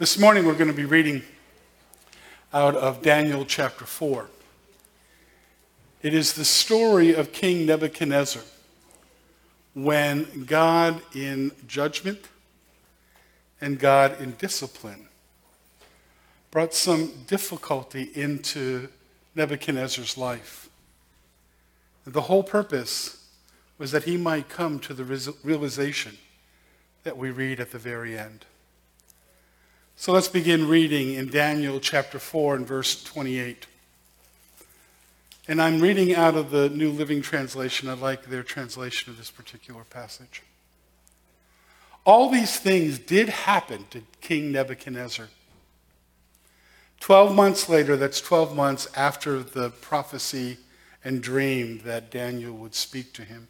This morning we're going to be reading out of Daniel chapter 4. It is the story of King Nebuchadnezzar when God in judgment and God in discipline brought some difficulty into Nebuchadnezzar's life. The whole purpose was that he might come to the realization that we read at the very end. So let's begin reading in Daniel chapter 4 and verse 28. And I'm reading out of the New Living Translation. I like their translation of this particular passage. All these things did happen to King Nebuchadnezzar. Twelve months later, that's 12 months after the prophecy and dream that Daniel would speak to him.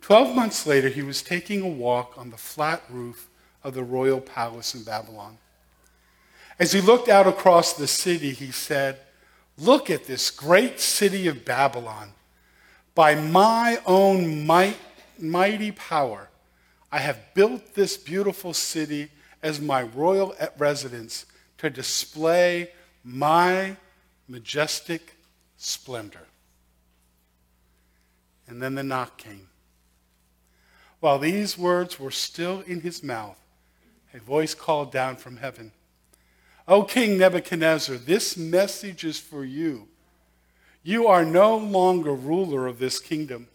Twelve months later, he was taking a walk on the flat roof of the royal palace in Babylon. As he looked out across the city, he said, Look at this great city of Babylon. By my own might, mighty power, I have built this beautiful city as my royal residence to display my majestic splendor. And then the knock came. While these words were still in his mouth, a voice called down from heaven O King Nebuchadnezzar, this message is for you. You are no longer ruler of this kingdom.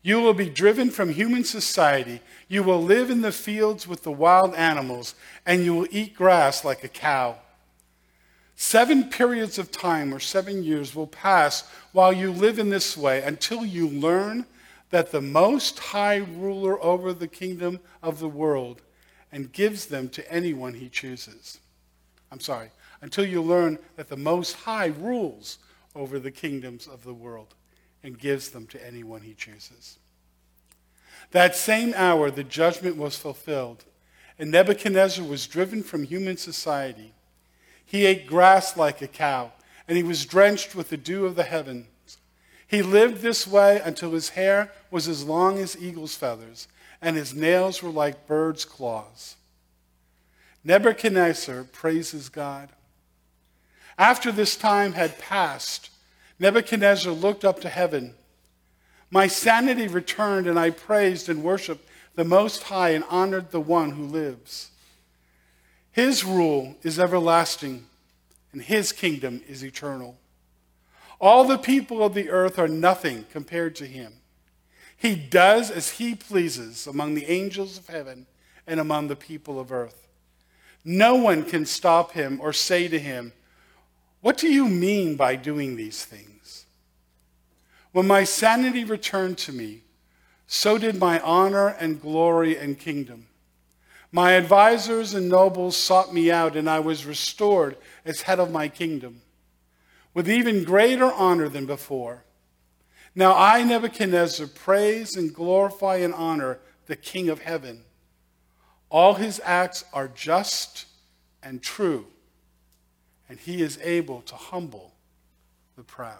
You will be driven from human society. You will live in the fields with the wild animals, and you will eat grass like a cow. Seven periods of time, or seven years, will pass while you live in this way until you learn that the Most High ruler over the kingdom of the world and gives them to anyone he chooses. I'm sorry, until you learn that the Most High rules over the kingdoms of the world and gives them to anyone he chooses. That same hour, the judgment was fulfilled, and Nebuchadnezzar was driven from human society. He ate grass like a cow, and he was drenched with the dew of the heavens. He lived this way until his hair was as long as eagle's feathers, and his nails were like bird's claws. Nebuchadnezzar praises God. After this time had passed, Nebuchadnezzar looked up to heaven. My sanity returned, and I praised and worshiped the Most High and honored the one who lives. His rule is everlasting, and his kingdom is eternal. All the people of the earth are nothing compared to him. He does as he pleases among the angels of heaven and among the people of earth. No one can stop him or say to him, What do you mean by doing these things? When my sanity returned to me, so did my honor and glory and kingdom. My advisors and nobles sought me out, and I was restored as head of my kingdom, with even greater honor than before. Now I, Nebuchadnezzar, praise and glorify and honor the King of heaven. All his acts are just and true, and he is able to humble the proud.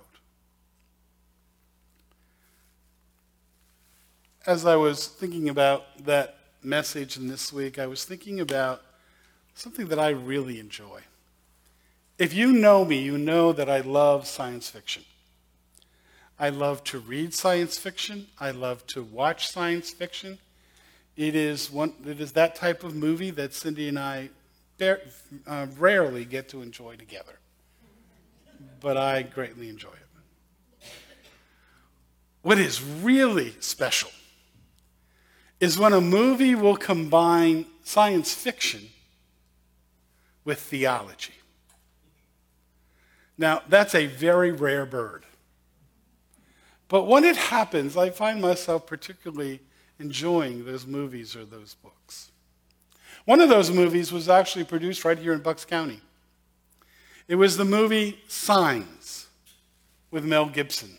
As I was thinking about that message in this week, I was thinking about something that I really enjoy. If you know me, you know that I love science fiction. I love to read science fiction. I love to watch science fiction. It is, one, it is that type of movie that Cindy and I uh, rarely get to enjoy together. But I greatly enjoy it. What is really special is when a movie will combine science fiction with theology. Now, that's a very rare bird. But when it happens, I find myself particularly enjoying those movies or those books. One of those movies was actually produced right here in Bucks County. It was the movie Signs with Mel Gibson.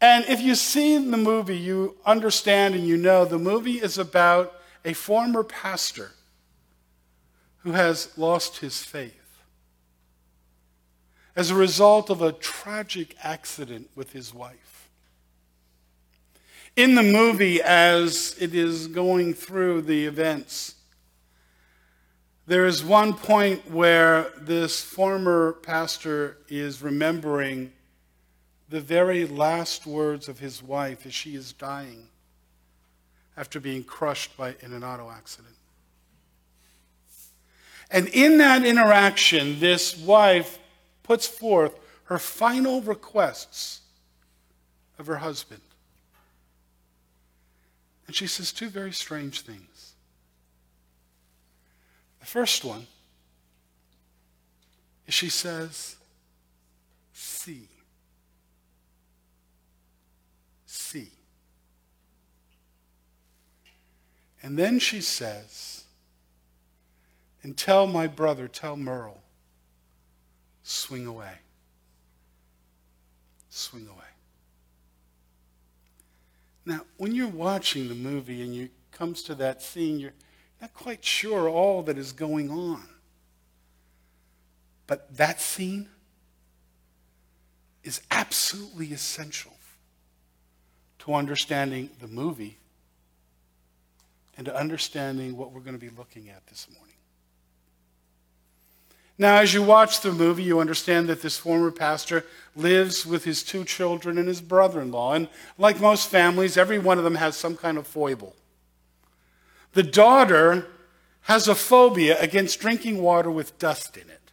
And if you see the movie, you understand and you know the movie is about a former pastor who has lost his faith as a result of a tragic accident with his wife in the movie as it is going through the events. There is one point where this former pastor is remembering the very last words of his wife as she is dying after being crushed by, in an auto accident. And in that interaction, this wife puts forth her final requests of her husband. And she says two very strange things. The first one is she says, See. See. And then she says, and tell my brother, tell Merrill, swing away. Swing away. Now, when you're watching the movie and you comes to that scene, you're not quite sure all that is going on. But that scene is absolutely essential to understanding the movie and to understanding what we're going to be looking at this morning. Now, as you watch the movie, you understand that this former pastor lives with his two children and his brother in law. And like most families, every one of them has some kind of foible. The daughter has a phobia against drinking water with dust in it.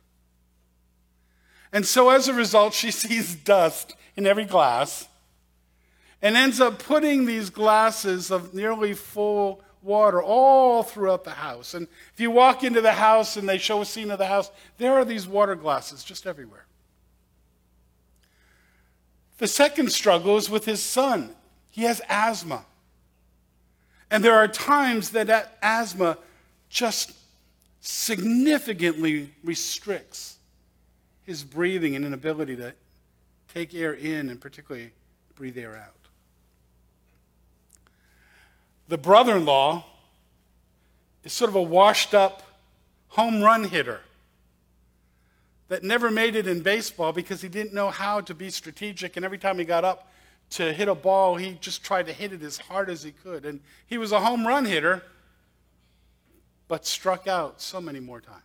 And so as a result, she sees dust in every glass and ends up putting these glasses of nearly full water all throughout the house. And if you walk into the house and they show a scene of the house, there are these water glasses just everywhere. The second struggle is with his son. He has asthma. And there are times that, that asthma just significantly restricts his breathing and inability to take air in and particularly breathe air out. The brother in law is sort of a washed up home run hitter that never made it in baseball because he didn't know how to be strategic. And every time he got up to hit a ball, he just tried to hit it as hard as he could. And he was a home run hitter, but struck out so many more times.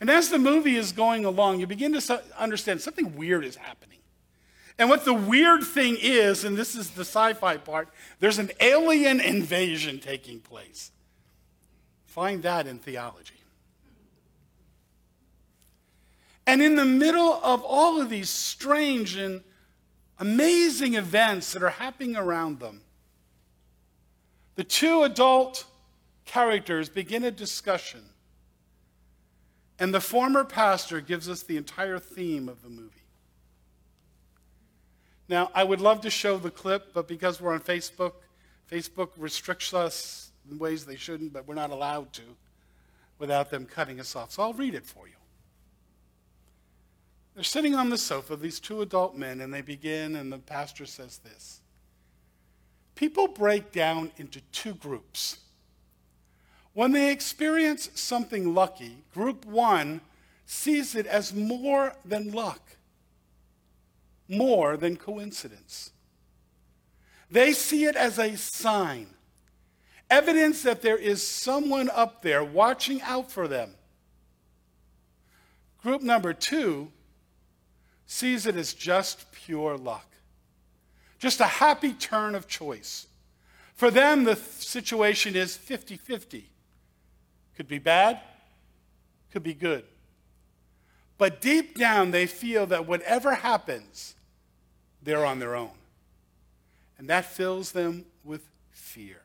And as the movie is going along, you begin to understand something weird is happening. And what the weird thing is, and this is the sci fi part, there's an alien invasion taking place. Find that in theology. And in the middle of all of these strange and amazing events that are happening around them, the two adult characters begin a discussion. And the former pastor gives us the entire theme of the movie. Now, I would love to show the clip, but because we're on Facebook, Facebook restricts us in ways they shouldn't, but we're not allowed to without them cutting us off. So I'll read it for you. They're sitting on the sofa, these two adult men, and they begin, and the pastor says this People break down into two groups. When they experience something lucky, group one sees it as more than luck more than coincidence. They see it as a sign, evidence that there is someone up there watching out for them. Group number two sees it as just pure luck, just a happy turn of choice. For them, the situation is 50 50. Could be bad, could be good. But deep down, they feel that whatever happens, they're on their own. And that fills them with fear.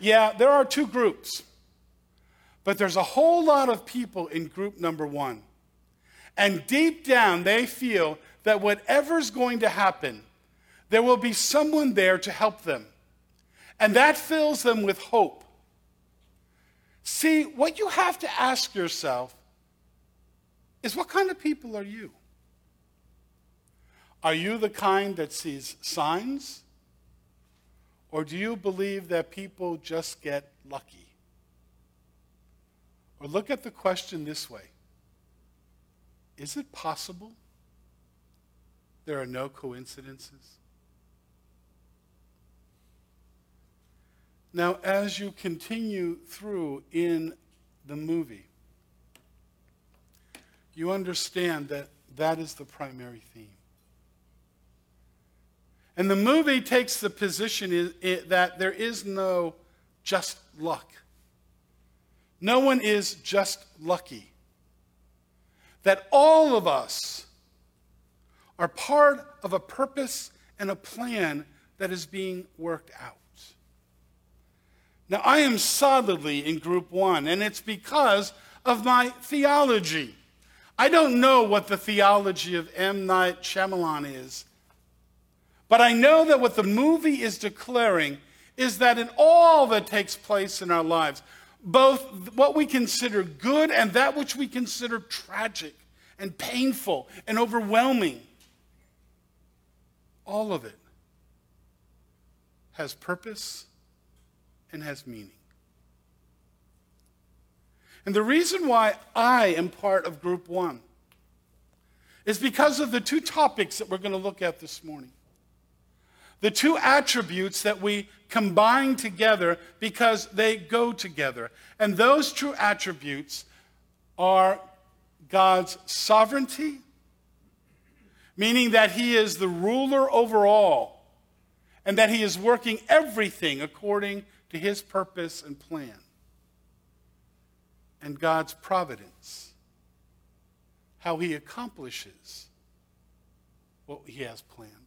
Yeah, there are two groups, but there's a whole lot of people in group number one. And deep down, they feel that whatever's going to happen, there will be someone there to help them. And that fills them with hope. See, what you have to ask yourself is what kind of people are you? Are you the kind that sees signs? Or do you believe that people just get lucky? Or look at the question this way Is it possible there are no coincidences? Now, as you continue through in the movie, you understand that that is the primary theme. And the movie takes the position that there is no just luck. No one is just lucky. That all of us are part of a purpose and a plan that is being worked out. Now, I am solidly in group one, and it's because of my theology. I don't know what the theology of M. Night Shyamalan is, but I know that what the movie is declaring is that in all that takes place in our lives, both what we consider good and that which we consider tragic and painful and overwhelming, all of it has purpose and has meaning. And the reason why I am part of group one is because of the two topics that we're going to look at this morning. The two attributes that we combine together because they go together. And those two attributes are God's sovereignty, meaning that He is the ruler over all, and that He is working everything according to His purpose and plan, and God's providence, how He accomplishes what He has planned.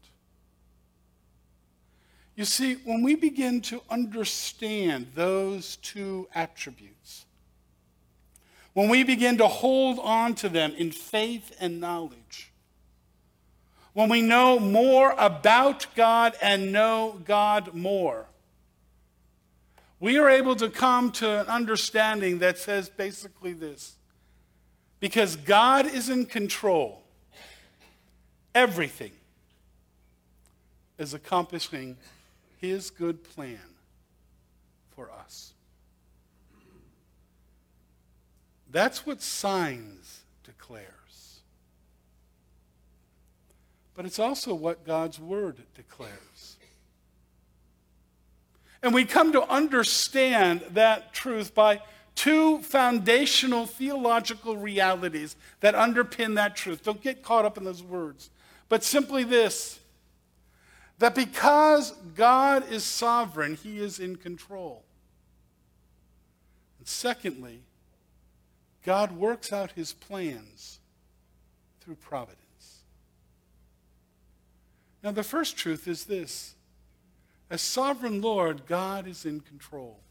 You see, when we begin to understand those two attributes, when we begin to hold on to them in faith and knowledge, when we know more about God and know God more, we are able to come to an understanding that says basically this. Because God is in control, everything is accomplishing his good plan for us. That's what signs declares. But it's also what God's word declares. And we come to understand that truth by two foundational theological realities that underpin that truth. Don't get caught up in those words, but simply this that because God is sovereign, he is in control. And secondly, God works out his plans through providence. Now, the first truth is this as sovereign Lord, God is in control.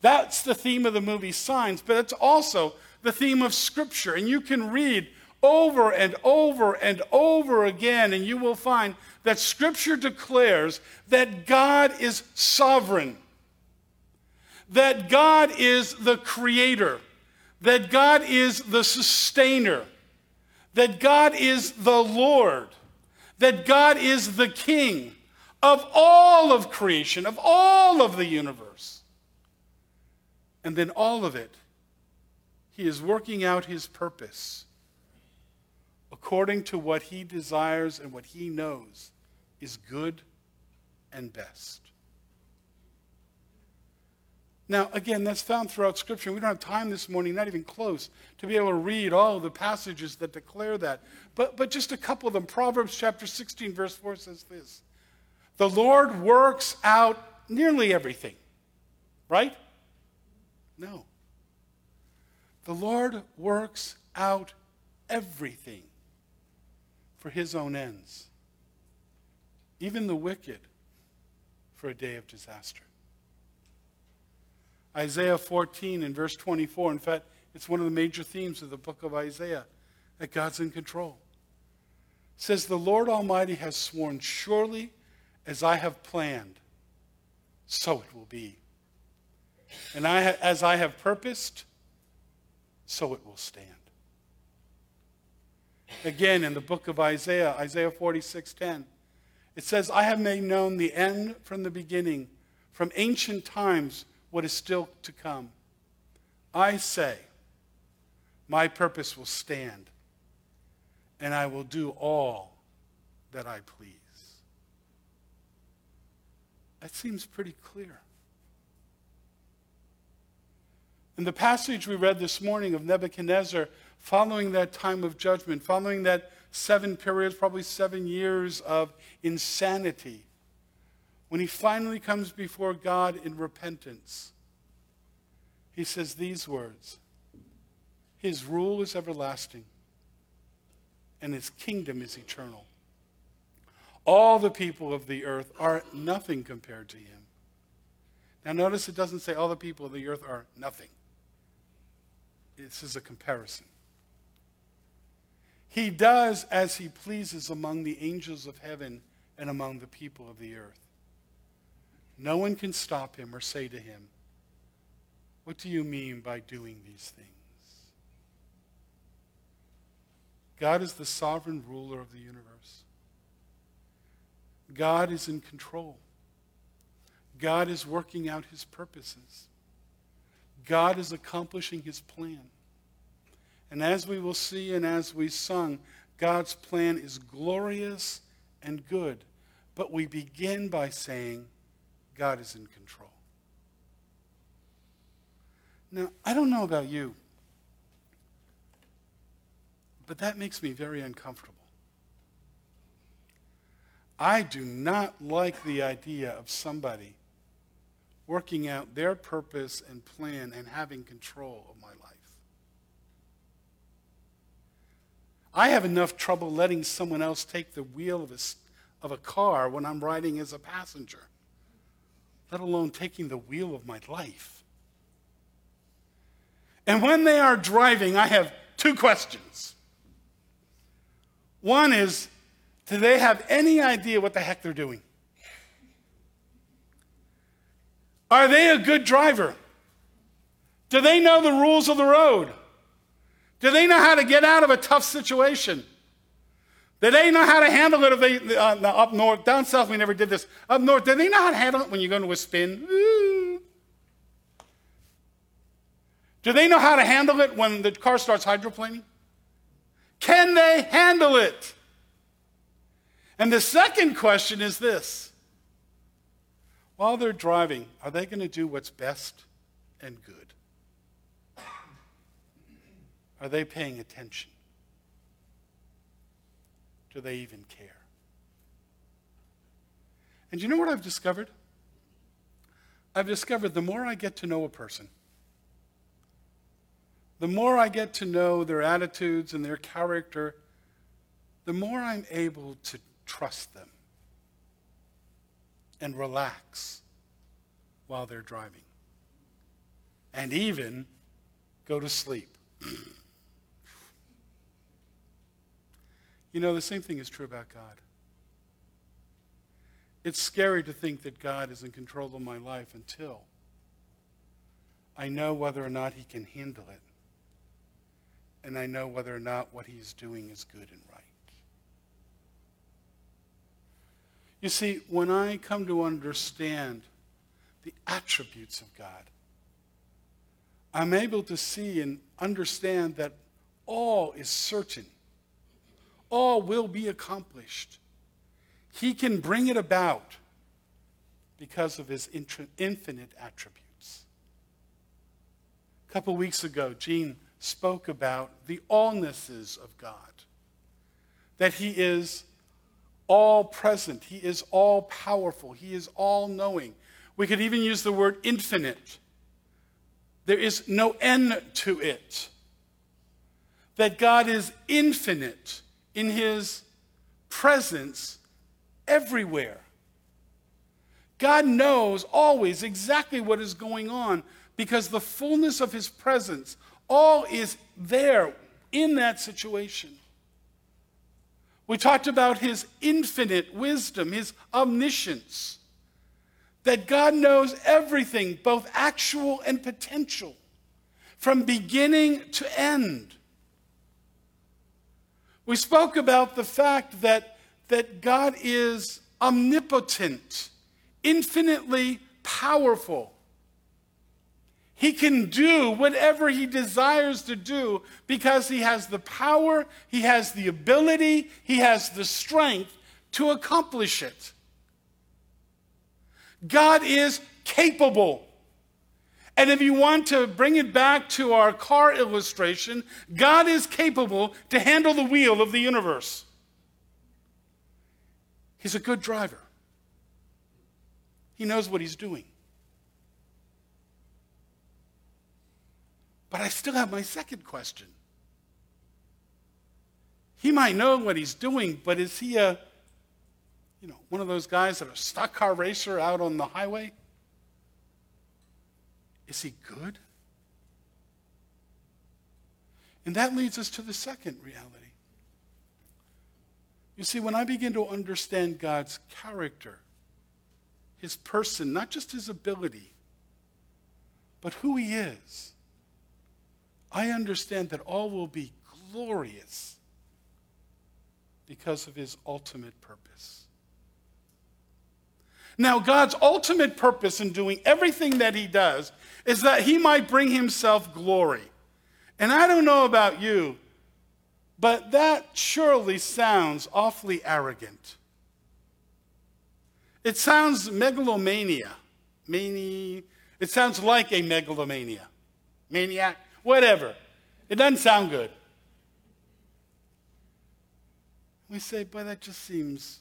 That's the theme of the movie Signs, but it's also the theme of Scripture. And you can read over and over and over again, and you will find that Scripture declares that God is sovereign, that God is the creator, that God is the sustainer, that God is the Lord, that God is the King of all of creation, of all of the universe. And then all of it, He is working out His purpose according to what He desires and what He knows is good and best. Now, again, that's found throughout Scripture. We don't have time this morning, not even close, to be able to read all the passages that declare that. But, but just a couple of them. Proverbs chapter 16, verse 4 says this The Lord works out nearly everything, right? No. The Lord works out everything for his own ends even the wicked, for a day of disaster. Isaiah 14 and verse 24, in fact, it's one of the major themes of the book of Isaiah that God's in control. It says, The Lord Almighty has sworn, surely as I have planned, so it will be. And I, as I have purposed, so it will stand. Again, in the book of Isaiah, Isaiah 46 10, it says, I have made known the end from the beginning, from ancient times, what is still to come. I say, my purpose will stand, and I will do all that I please. That seems pretty clear. In the passage we read this morning of Nebuchadnezzar, following that time of judgment, following that seven periods, probably seven years of insanity, when he finally comes before God in repentance, he says these words His rule is everlasting, and his kingdom is eternal. All the people of the earth are nothing compared to him. Now, notice it doesn't say all the people of the earth are nothing. This is a comparison. He does as he pleases among the angels of heaven and among the people of the earth. No one can stop him or say to him, What do you mean by doing these things? God is the sovereign ruler of the universe. God is in control. God is working out his purposes. God is accomplishing his plan. And as we will see and as we sung, God's plan is glorious and good. But we begin by saying, God is in control. Now, I don't know about you, but that makes me very uncomfortable. I do not like the idea of somebody working out their purpose and plan and having control of my life. I have enough trouble letting someone else take the wheel of a, of a car when I'm riding as a passenger, let alone taking the wheel of my life. And when they are driving, I have two questions. One is, do they have any idea what the heck they're doing? Are they a good driver? Do they know the rules of the road? Do they know how to get out of a tough situation? Do they know how to handle it if they, uh, up north, down south, we never did this. Up north, do they know how to handle it when you go into a spin? Do they know how to handle it when the car starts hydroplaning? Can they handle it? And the second question is this while they're driving, are they going to do what's best and good? Are they paying attention? Do they even care? And you know what I've discovered? I've discovered the more I get to know a person, the more I get to know their attitudes and their character, the more I'm able to trust them and relax while they're driving. And even go to sleep. you know, the same thing is true about God. It's scary to think that God is in control of my life until I know whether or not He can handle it. And I know whether or not what He's doing is good and right. You see, when I come to understand the attributes of God, I'm able to see and understand that all is certain, all will be accomplished. He can bring it about because of his infinite attributes. A couple weeks ago, Gene spoke about the allnesses of God, that he is all present, He is all powerful, He is all knowing. We could even use the word infinite. There is no end to it. That God is infinite in His presence everywhere. God knows always exactly what is going on because the fullness of His presence, all is there in that situation. We talked about his infinite wisdom, his omniscience, that God knows everything, both actual and potential, from beginning to end. We spoke about the fact that, that God is omnipotent, infinitely powerful. He can do whatever he desires to do because he has the power, he has the ability, he has the strength to accomplish it. God is capable. And if you want to bring it back to our car illustration, God is capable to handle the wheel of the universe. He's a good driver, He knows what He's doing. But I still have my second question. He might know what he's doing, but is he a, you know, one of those guys that are stock car racer out on the highway? Is he good? And that leads us to the second reality. You see, when I begin to understand God's character, his person, not just his ability, but who he is, I understand that all will be glorious because of his ultimate purpose. Now, God's ultimate purpose in doing everything that he does is that he might bring himself glory. And I don't know about you, but that surely sounds awfully arrogant. It sounds megalomania. Mani- it sounds like a megalomania. Maniac, whatever. It doesn't sound good. We say, boy, that just seems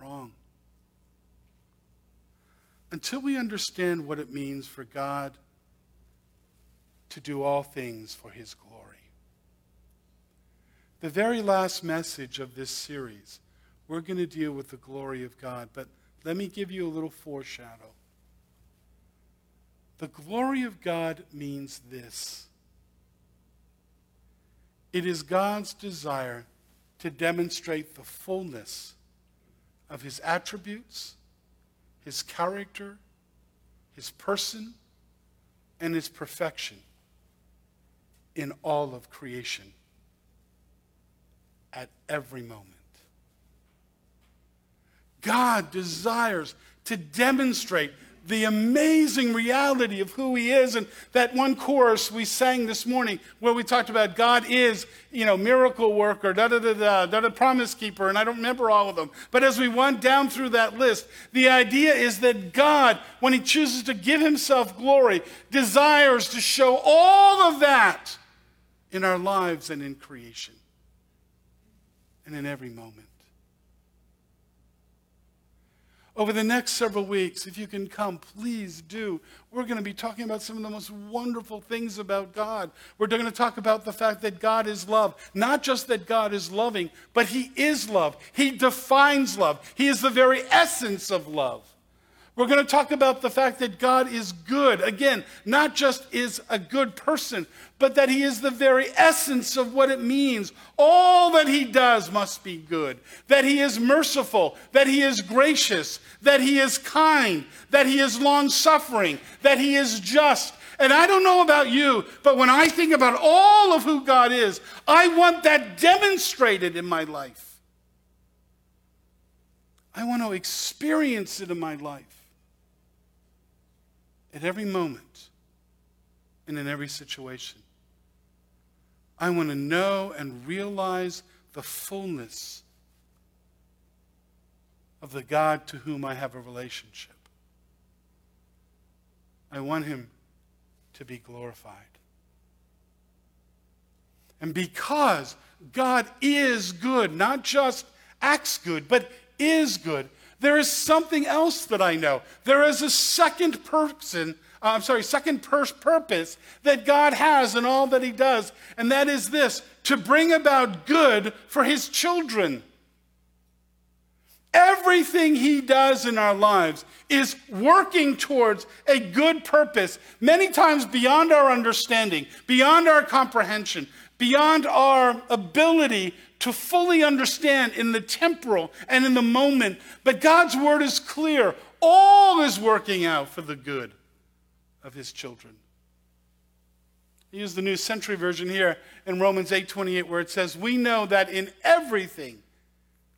wrong. Until we understand what it means for God to do all things for his glory. The very last message of this series, we're going to deal with the glory of God, but let me give you a little foreshadow. The glory of God means this it is God's desire to demonstrate the fullness of his attributes, his character, his person, and his perfection in all of creation at every moment. God desires to demonstrate the amazing reality of who he is. And that one chorus we sang this morning where we talked about God is, you know, miracle worker, da da da da, da da promise keeper, and I don't remember all of them. But as we went down through that list, the idea is that God, when he chooses to give himself glory, desires to show all of that in our lives and in creation and in every moment over the next several weeks, if you can come, please do. We're going to be talking about some of the most wonderful things about God. We're going to talk about the fact that God is love. Not just that God is loving, but He is love. He defines love, He is the very essence of love. We're going to talk about the fact that God is good. Again, not just is a good person, but that he is the very essence of what it means. All that he does must be good. That he is merciful, that he is gracious, that he is kind, that he is long suffering, that he is just. And I don't know about you, but when I think about all of who God is, I want that demonstrated in my life. I want to experience it in my life at every moment and in every situation. I want to know and realize the fullness of the God to whom I have a relationship. I want him to be glorified. And because God is good, not just acts good, but is good, there is something else that I know. There is a second person, uh, I'm sorry, second pur- purpose that God has in all that He does, and that is this to bring about good for His children. Everything He does in our lives is working towards a good purpose, many times beyond our understanding, beyond our comprehension, beyond our ability to fully understand in the temporal and in the moment. But God's word is clear. All is working out for the good of his children. I use the New Century Version here in Romans 8:28 where it says, "We know that in everything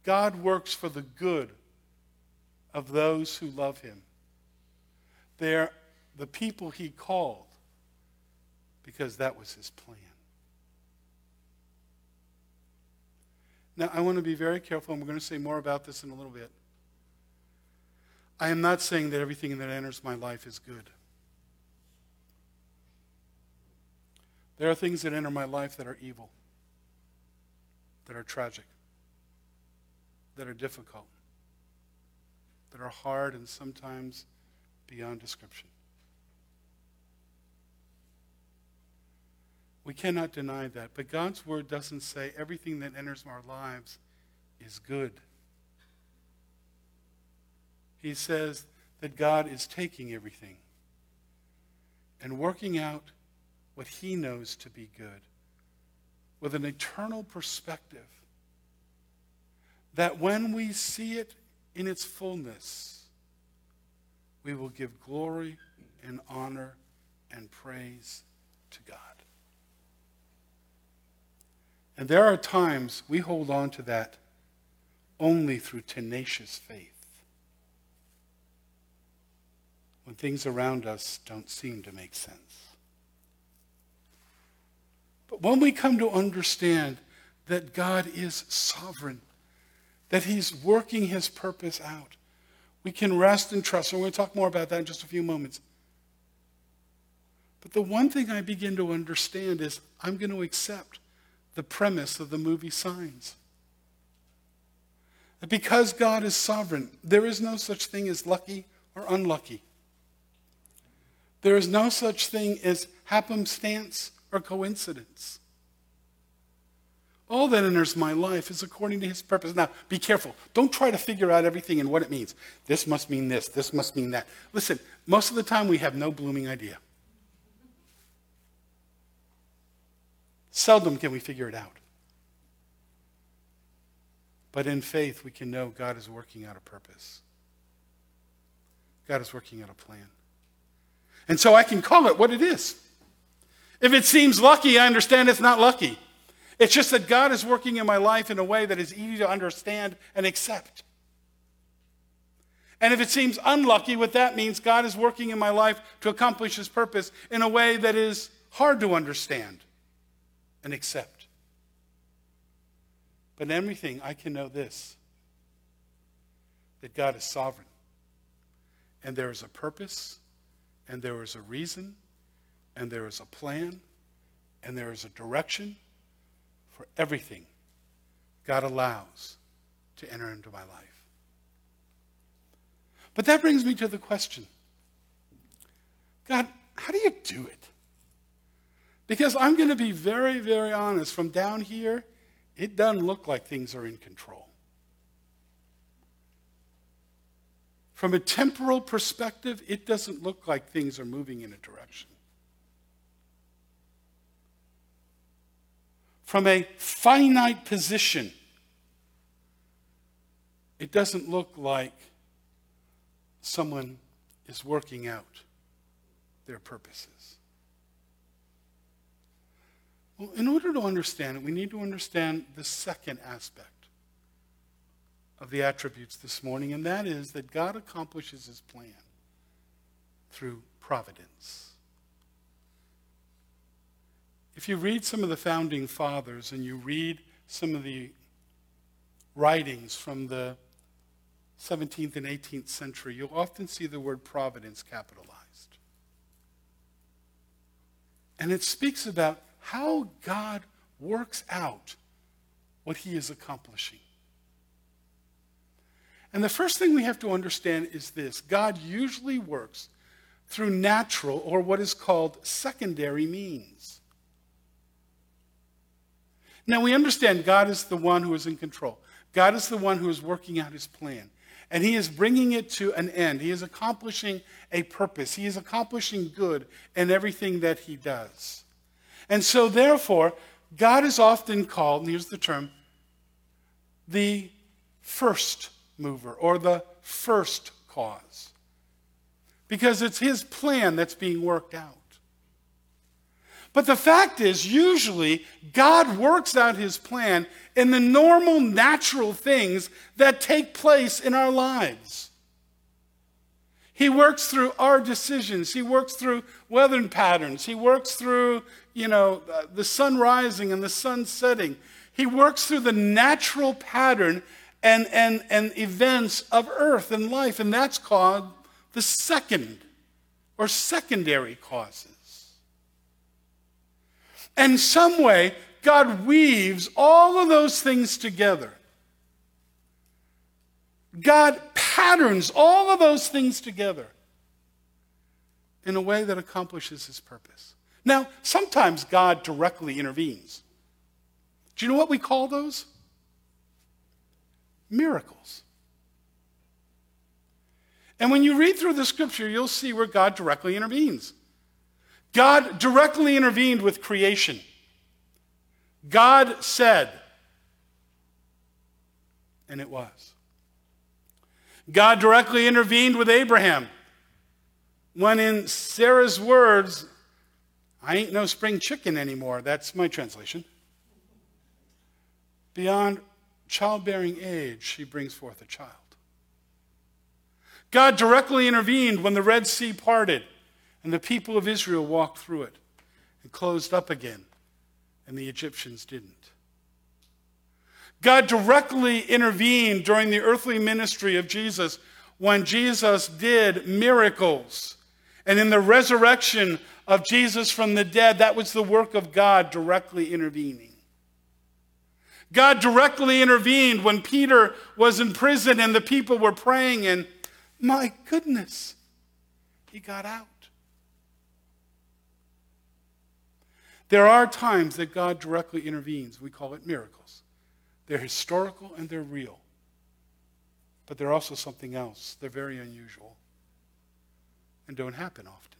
God works for the good of those who love him." They're the people he called because that was his plan. Now, I want to be very careful, and we're going to say more about this in a little bit. I am not saying that everything that enters my life is good. There are things that enter my life that are evil, that are tragic, that are difficult, that are hard and sometimes beyond description. We cannot deny that. But God's word doesn't say everything that enters our lives is good. He says that God is taking everything and working out what he knows to be good with an eternal perspective. That when we see it in its fullness, we will give glory and honor and praise to God. And there are times we hold on to that only through tenacious faith. When things around us don't seem to make sense. But when we come to understand that God is sovereign, that He's working His purpose out, we can rest and trust. And we're going to talk more about that in just a few moments. But the one thing I begin to understand is I'm going to accept the premise of the movie Signs. That because God is sovereign, there is no such thing as lucky or unlucky. There is no such thing as happenstance or coincidence. All that enters my life is according to his purpose. Now, be careful. Don't try to figure out everything and what it means. This must mean this. This must mean that. Listen, most of the time we have no blooming idea. Seldom can we figure it out. But in faith, we can know God is working out a purpose. God is working out a plan. And so I can call it what it is. If it seems lucky, I understand it's not lucky. It's just that God is working in my life in a way that is easy to understand and accept. And if it seems unlucky, what that means, God is working in my life to accomplish his purpose in a way that is hard to understand and accept. But in everything, I can know this that God is sovereign. And there is a purpose, and there is a reason, and there is a plan, and there is a direction for everything God allows to enter into my life. But that brings me to the question God, how do you do it? Because I'm going to be very, very honest. From down here, it doesn't look like things are in control. From a temporal perspective, it doesn't look like things are moving in a direction. From a finite position, it doesn't look like someone is working out their purposes. Well, in order to understand it, we need to understand the second aspect of the attributes this morning, and that is that God accomplishes his plan through providence. If you read some of the founding fathers and you read some of the writings from the 17th and 18th century, you'll often see the word providence capitalized. And it speaks about how God works out what he is accomplishing. And the first thing we have to understand is this God usually works through natural or what is called secondary means. Now we understand God is the one who is in control. God is the one who is working out his plan. And he is bringing it to an end. He is accomplishing a purpose. He is accomplishing good in everything that he does. And so, therefore, God is often called, and here's the term, the first mover or the first cause. Because it's his plan that's being worked out. But the fact is, usually, God works out his plan in the normal, natural things that take place in our lives. He works through our decisions. He works through weather patterns. He works through, you know, uh, the sun rising and the sun setting. He works through the natural pattern and, and, and events of earth and life, and that's called the second or secondary causes. And some way, God weaves all of those things together. God patterns all of those things together in a way that accomplishes his purpose. Now, sometimes God directly intervenes. Do you know what we call those? Miracles. And when you read through the scripture, you'll see where God directly intervenes. God directly intervened with creation. God said, and it was. God directly intervened with Abraham when, in Sarah's words, I ain't no spring chicken anymore. That's my translation. Beyond childbearing age, she brings forth a child. God directly intervened when the Red Sea parted and the people of Israel walked through it and closed up again, and the Egyptians didn't. God directly intervened during the earthly ministry of Jesus when Jesus did miracles. And in the resurrection of Jesus from the dead, that was the work of God directly intervening. God directly intervened when Peter was in prison and the people were praying, and my goodness, he got out. There are times that God directly intervenes. We call it miracles. They're historical and they're real. But they're also something else. They're very unusual and don't happen often.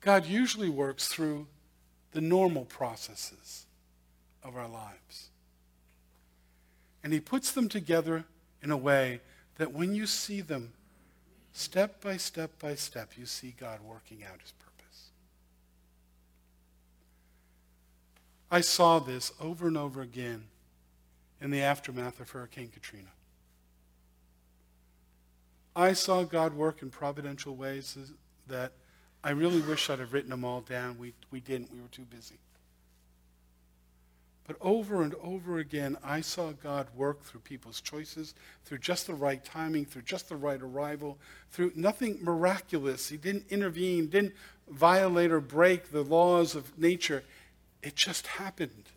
God usually works through the normal processes of our lives. And He puts them together in a way that when you see them, step by step by step, you see God working out His purpose. I saw this over and over again in the aftermath of Hurricane Katrina. I saw God work in providential ways that I really wish I'd have written them all down. We, we didn't, we were too busy. But over and over again, I saw God work through people's choices, through just the right timing, through just the right arrival, through nothing miraculous. He didn't intervene, didn't violate or break the laws of nature. It just happened.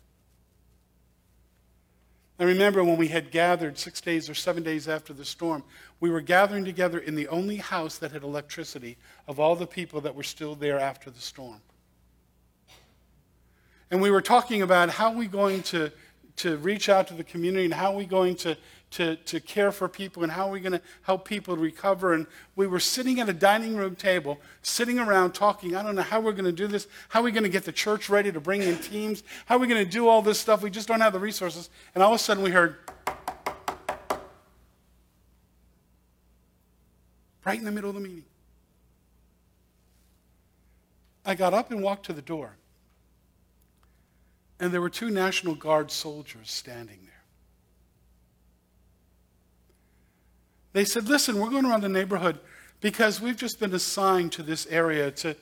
I remember when we had gathered six days or seven days after the storm, we were gathering together in the only house that had electricity of all the people that were still there after the storm. And we were talking about how are we going to, to reach out to the community and how are we going to, to, to care for people and how are we going to help people recover. And we were sitting at a dining room table, sitting around talking. I don't know how we're going to do this. How are we going to get the church ready to bring in teams? How are we going to do all this stuff? We just don't have the resources. And all of a sudden we heard, right in the middle of the meeting. I got up and walked to the door. And there were two National Guard soldiers standing there. They said, Listen, we're going around the neighborhood because we've just been assigned to this area to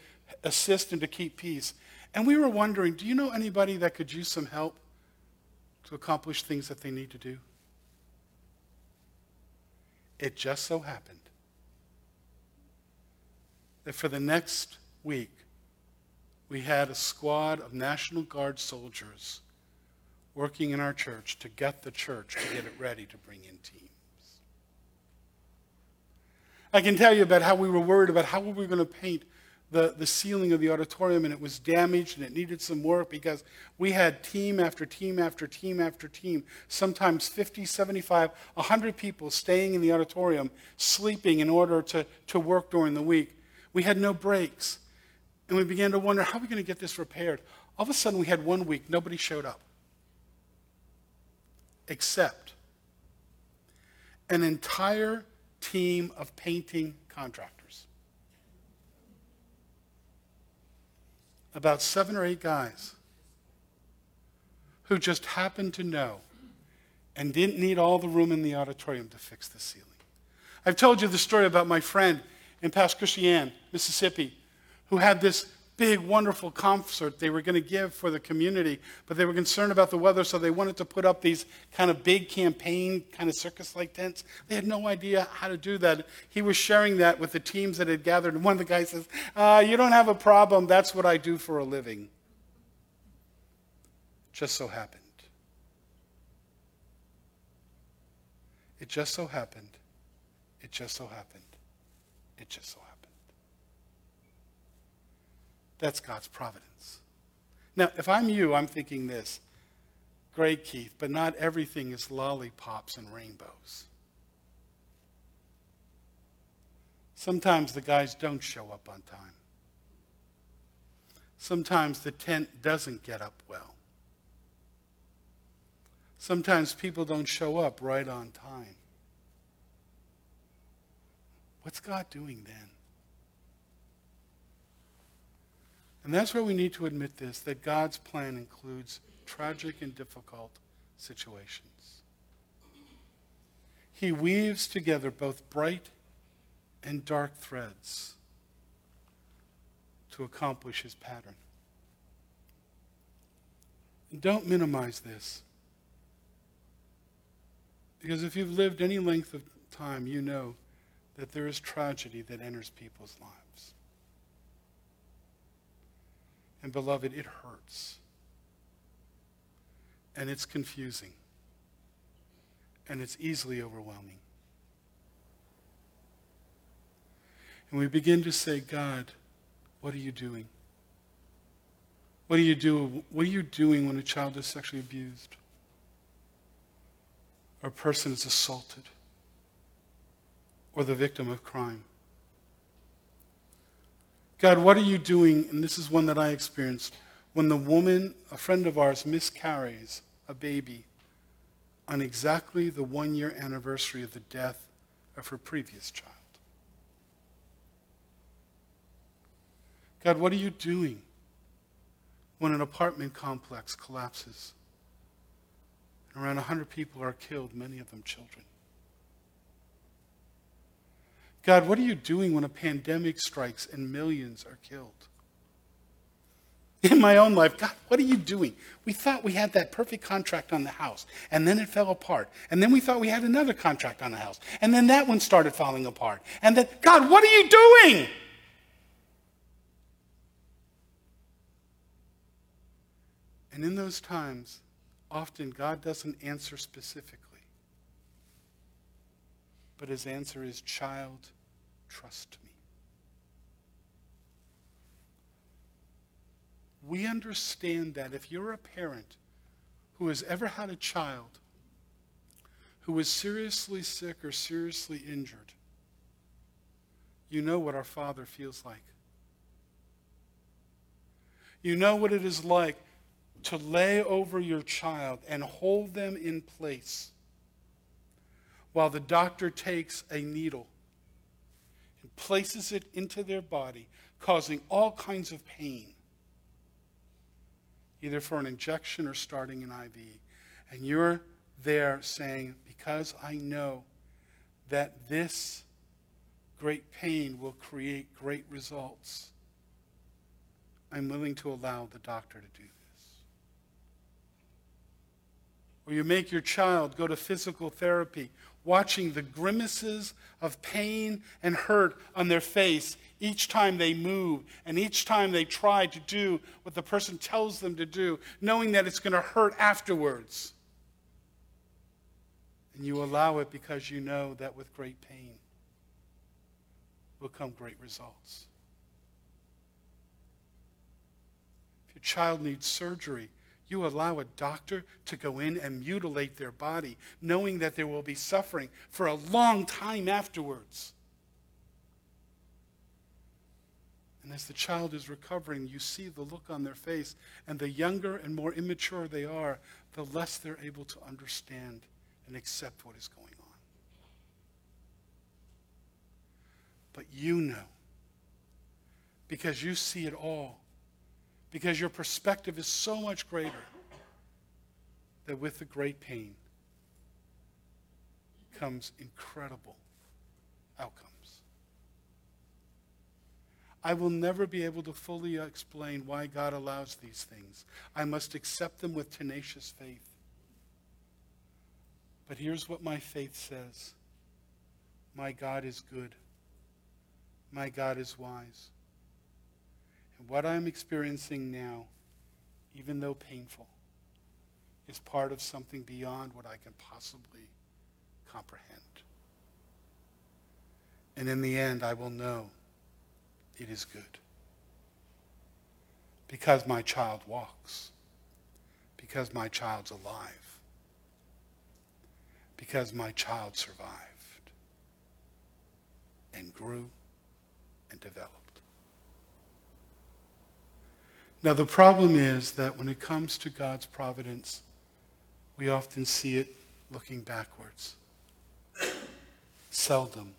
assist and to keep peace. And we were wondering, do you know anybody that could use some help to accomplish things that they need to do? It just so happened that for the next week, we had a squad of National Guard soldiers working in our church to get the church to get it ready to bring in teams. I can tell you about how we were worried about how were we were going to paint the, the ceiling of the auditorium and it was damaged and it needed some work because we had team after team after team after team, sometimes 50, 75, 100 people staying in the auditorium, sleeping in order to, to work during the week. We had no breaks. And we began to wonder, how are we going to get this repaired? All of a sudden, we had one week, nobody showed up. Except an entire team of painting contractors. About seven or eight guys who just happened to know and didn't need all the room in the auditorium to fix the ceiling. I've told you the story about my friend in Pass Christian, Mississippi, who had this big, wonderful concert they were going to give for the community, but they were concerned about the weather, so they wanted to put up these kind of big campaign, kind of circus like tents. They had no idea how to do that. He was sharing that with the teams that had gathered, and one of the guys says, uh, You don't have a problem. That's what I do for a living. Just so happened. It just so happened. It just so happened. It just so happened. That's God's providence. Now, if I'm you, I'm thinking this. Great, Keith, but not everything is lollipops and rainbows. Sometimes the guys don't show up on time. Sometimes the tent doesn't get up well. Sometimes people don't show up right on time. What's God doing then? And that's where we need to admit this that God's plan includes tragic and difficult situations. He weaves together both bright and dark threads to accomplish his pattern. And don't minimize this. Because if you've lived any length of time, you know that there is tragedy that enters people's lives. And beloved, it hurts. And it's confusing. And it's easily overwhelming. And we begin to say, God, what are you doing? What do you do? What are you doing when a child is sexually abused? Or a person is assaulted? Or the victim of crime? God, what are you doing? And this is one that I experienced. When the woman, a friend of ours, miscarries a baby on exactly the one year anniversary of the death of her previous child. God, what are you doing when an apartment complex collapses and around 100 people are killed, many of them children? God, what are you doing when a pandemic strikes and millions are killed? In my own life, God, what are you doing? We thought we had that perfect contract on the house, and then it fell apart. And then we thought we had another contract on the house, and then that one started falling apart. And then, God, what are you doing? And in those times, often God doesn't answer specifically. But his answer is, Child, trust me. We understand that if you're a parent who has ever had a child who is seriously sick or seriously injured, you know what our Father feels like. You know what it is like to lay over your child and hold them in place while the doctor takes a needle and places it into their body, causing all kinds of pain, either for an injection or starting an IV. And you're there saying, Because I know that this great pain will create great results, I'm willing to allow the doctor to do this. Or you make your child go to physical therapy watching the grimaces of pain and hurt on their face each time they move and each time they try to do what the person tells them to do, knowing that it's going to hurt afterwards. And you allow it because you know that with great pain will come great results. If your child needs surgery, you allow a doctor to go in and mutilate their body, knowing that there will be suffering for a long time afterwards. And as the child is recovering, you see the look on their face. And the younger and more immature they are, the less they're able to understand and accept what is going on. But you know, because you see it all, because your perspective is so much greater that with the great pain comes incredible outcomes. I will never be able to fully explain why God allows these things. I must accept them with tenacious faith. But here's what my faith says My God is good. My God is wise. And what I'm experiencing now, even though painful, is part of something beyond what I can possibly comprehend. And in the end, I will know it is good. Because my child walks. Because my child's alive. Because my child survived and grew and developed. Now, the problem is that when it comes to God's providence, we often see it looking backwards, seldom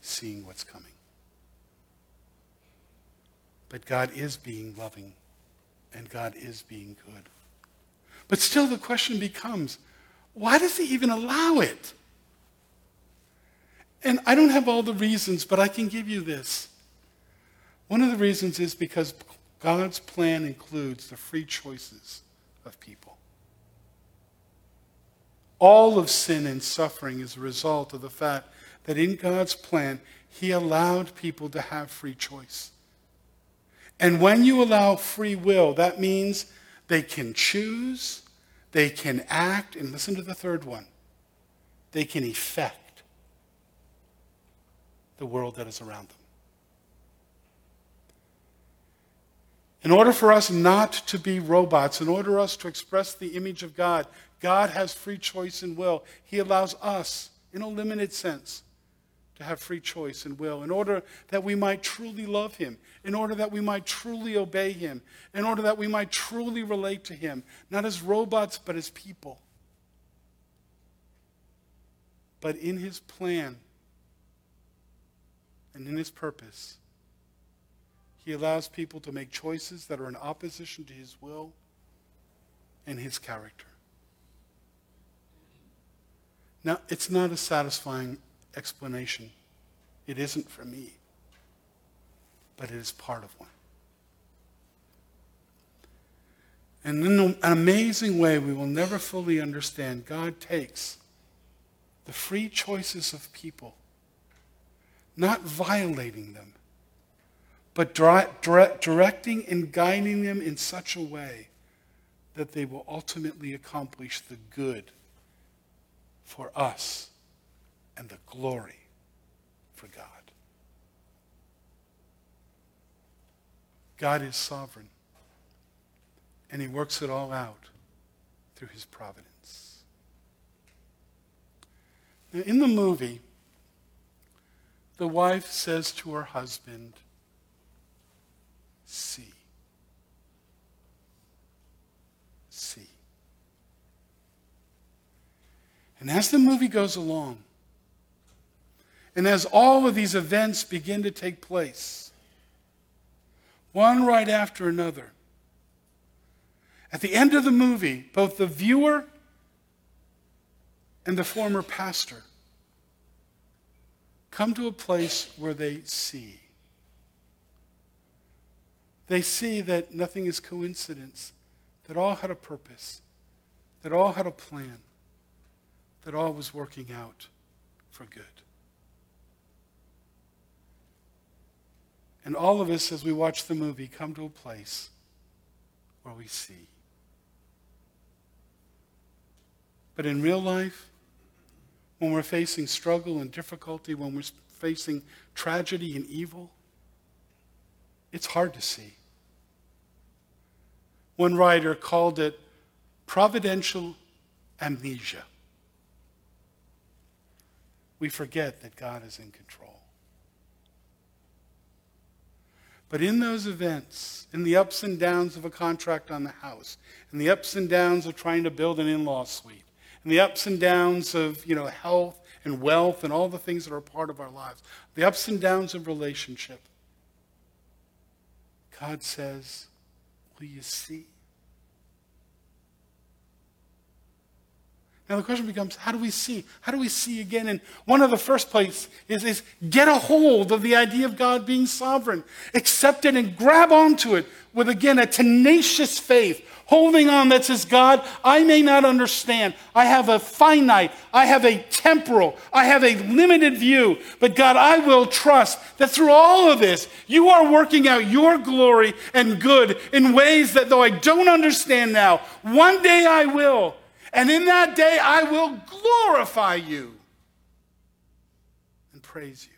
seeing what's coming. But God is being loving, and God is being good. But still, the question becomes why does He even allow it? And I don't have all the reasons, but I can give you this. One of the reasons is because God's plan includes the free choices of people. All of sin and suffering is a result of the fact that in God's plan, He allowed people to have free choice. And when you allow free will, that means they can choose, they can act, and listen to the third one they can effect the world that is around them. In order for us not to be robots, in order for us to express the image of God, God has free choice and will. He allows us, in a limited sense, to have free choice and will, in order that we might truly love Him, in order that we might truly obey Him, in order that we might truly relate to Him, not as robots, but as people. But in His plan and in His purpose, He allows people to make choices that are in opposition to His will and His character. Now, it's not a satisfying explanation. It isn't for me, but it is part of one. And in an amazing way, we will never fully understand. God takes the free choices of people, not violating them, but directing and guiding them in such a way that they will ultimately accomplish the good for us and the glory for God. God is sovereign, and He works it all out through His providence. Now, in the movie, the wife says to her husband, See. See. And as the movie goes along, and as all of these events begin to take place, one right after another, at the end of the movie, both the viewer and the former pastor come to a place where they see. They see that nothing is coincidence, that all had a purpose, that all had a plan, that all was working out for good. And all of us, as we watch the movie, come to a place where we see. But in real life, when we're facing struggle and difficulty, when we're facing tragedy and evil, it's hard to see. One writer called it providential amnesia. We forget that God is in control. But in those events, in the ups and downs of a contract on the house, in the ups and downs of trying to build an in-law suite, in the ups and downs of, you know, health and wealth and all the things that are part of our lives, the ups and downs of relationship, God says, will you see? Now the question becomes, how do we see? How do we see again? And one of the first place is, is get a hold of the idea of God being sovereign. Accept it and grab onto it with, again, a tenacious faith, holding on that says, God, I may not understand. I have a finite, I have a temporal, I have a limited view. But God, I will trust that through all of this, you are working out your glory and good in ways that though I don't understand now, one day I will. And in that day, I will glorify you and praise you.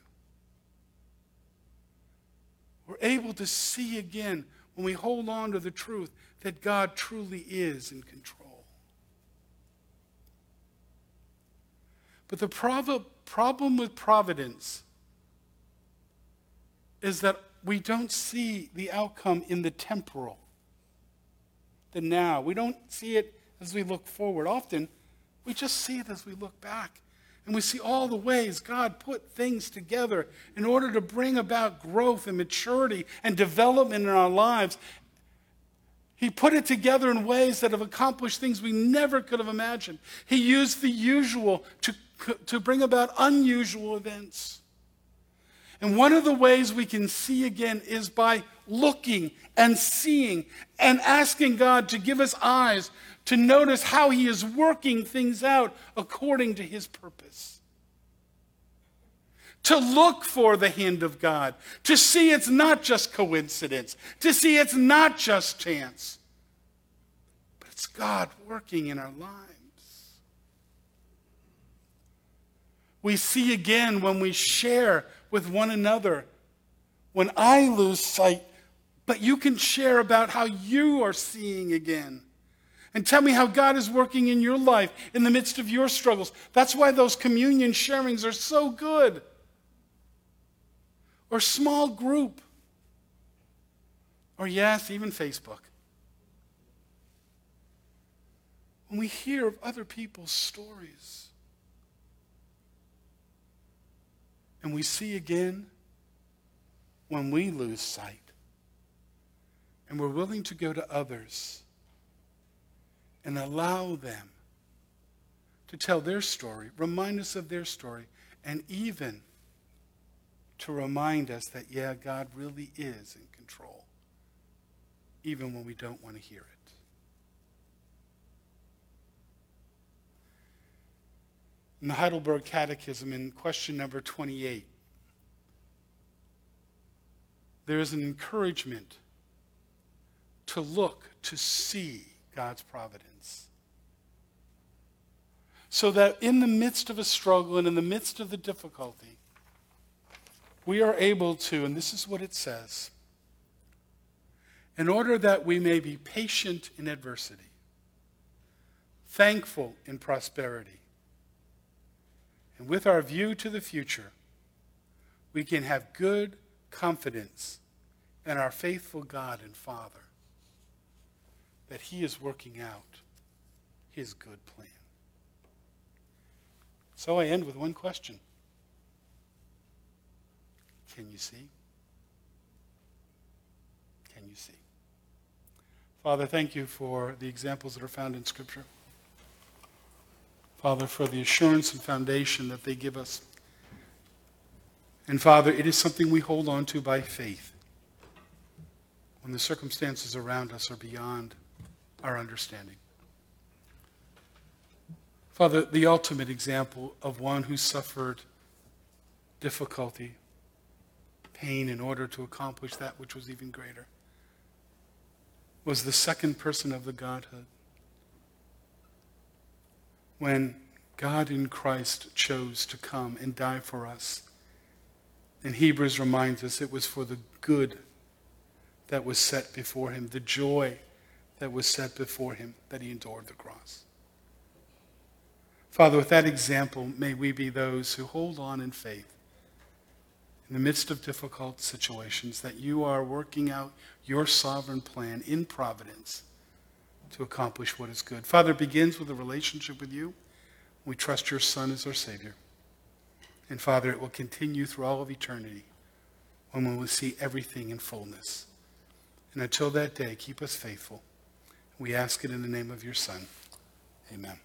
We're able to see again when we hold on to the truth that God truly is in control. But the problem with providence is that we don't see the outcome in the temporal, the now. We don't see it as we look forward. Often, we just see it as we look back. And we see all the ways God put things together in order to bring about growth and maturity and development in our lives. He put it together in ways that have accomplished things we never could have imagined. He used the usual to, to bring about unusual events. And one of the ways we can see again is by looking and seeing and asking God to give us eyes to notice how he is working things out according to his purpose. To look for the hand of God, to see it's not just coincidence, to see it's not just chance, but it's God working in our lives. We see again when we share with one another. When I lose sight, but you can share about how you are seeing again and tell me how God is working in your life in the midst of your struggles. That's why those communion sharings are so good. Or small group. Or, yes, even Facebook. When we hear of other people's stories, and we see again when we lose sight, and we're willing to go to others and allow them to tell their story, remind us of their story, and even to remind us that, yeah, God really is in control, even when we don't want to hear it. In the Heidelberg Catechism, in question number 28, there is an encouragement to look, to see God's providence. So that in the midst of a struggle and in the midst of the difficulty, we are able to, and this is what it says, in order that we may be patient in adversity, thankful in prosperity, and with our view to the future, we can have good confidence in our faithful God and Father that He is working out His good plan. So I end with one question Can you see? Can you see? Father, thank you for the examples that are found in Scripture. Father, for the assurance and foundation that they give us. And Father, it is something we hold on to by faith when the circumstances around us are beyond our understanding. Father, the ultimate example of one who suffered difficulty, pain in order to accomplish that which was even greater, was the second person of the Godhood. When God in Christ chose to come and die for us, and Hebrews reminds us it was for the good that was set before him, the joy that was set before him that he endured the cross. Father, with that example, may we be those who hold on in faith in the midst of difficult situations, that you are working out your sovereign plan in providence to accomplish what is good. Father, it begins with a relationship with you. We trust your Son as our Savior. And Father, it will continue through all of eternity when we will see everything in fullness. And until that day, keep us faithful. We ask it in the name of your Son. Amen.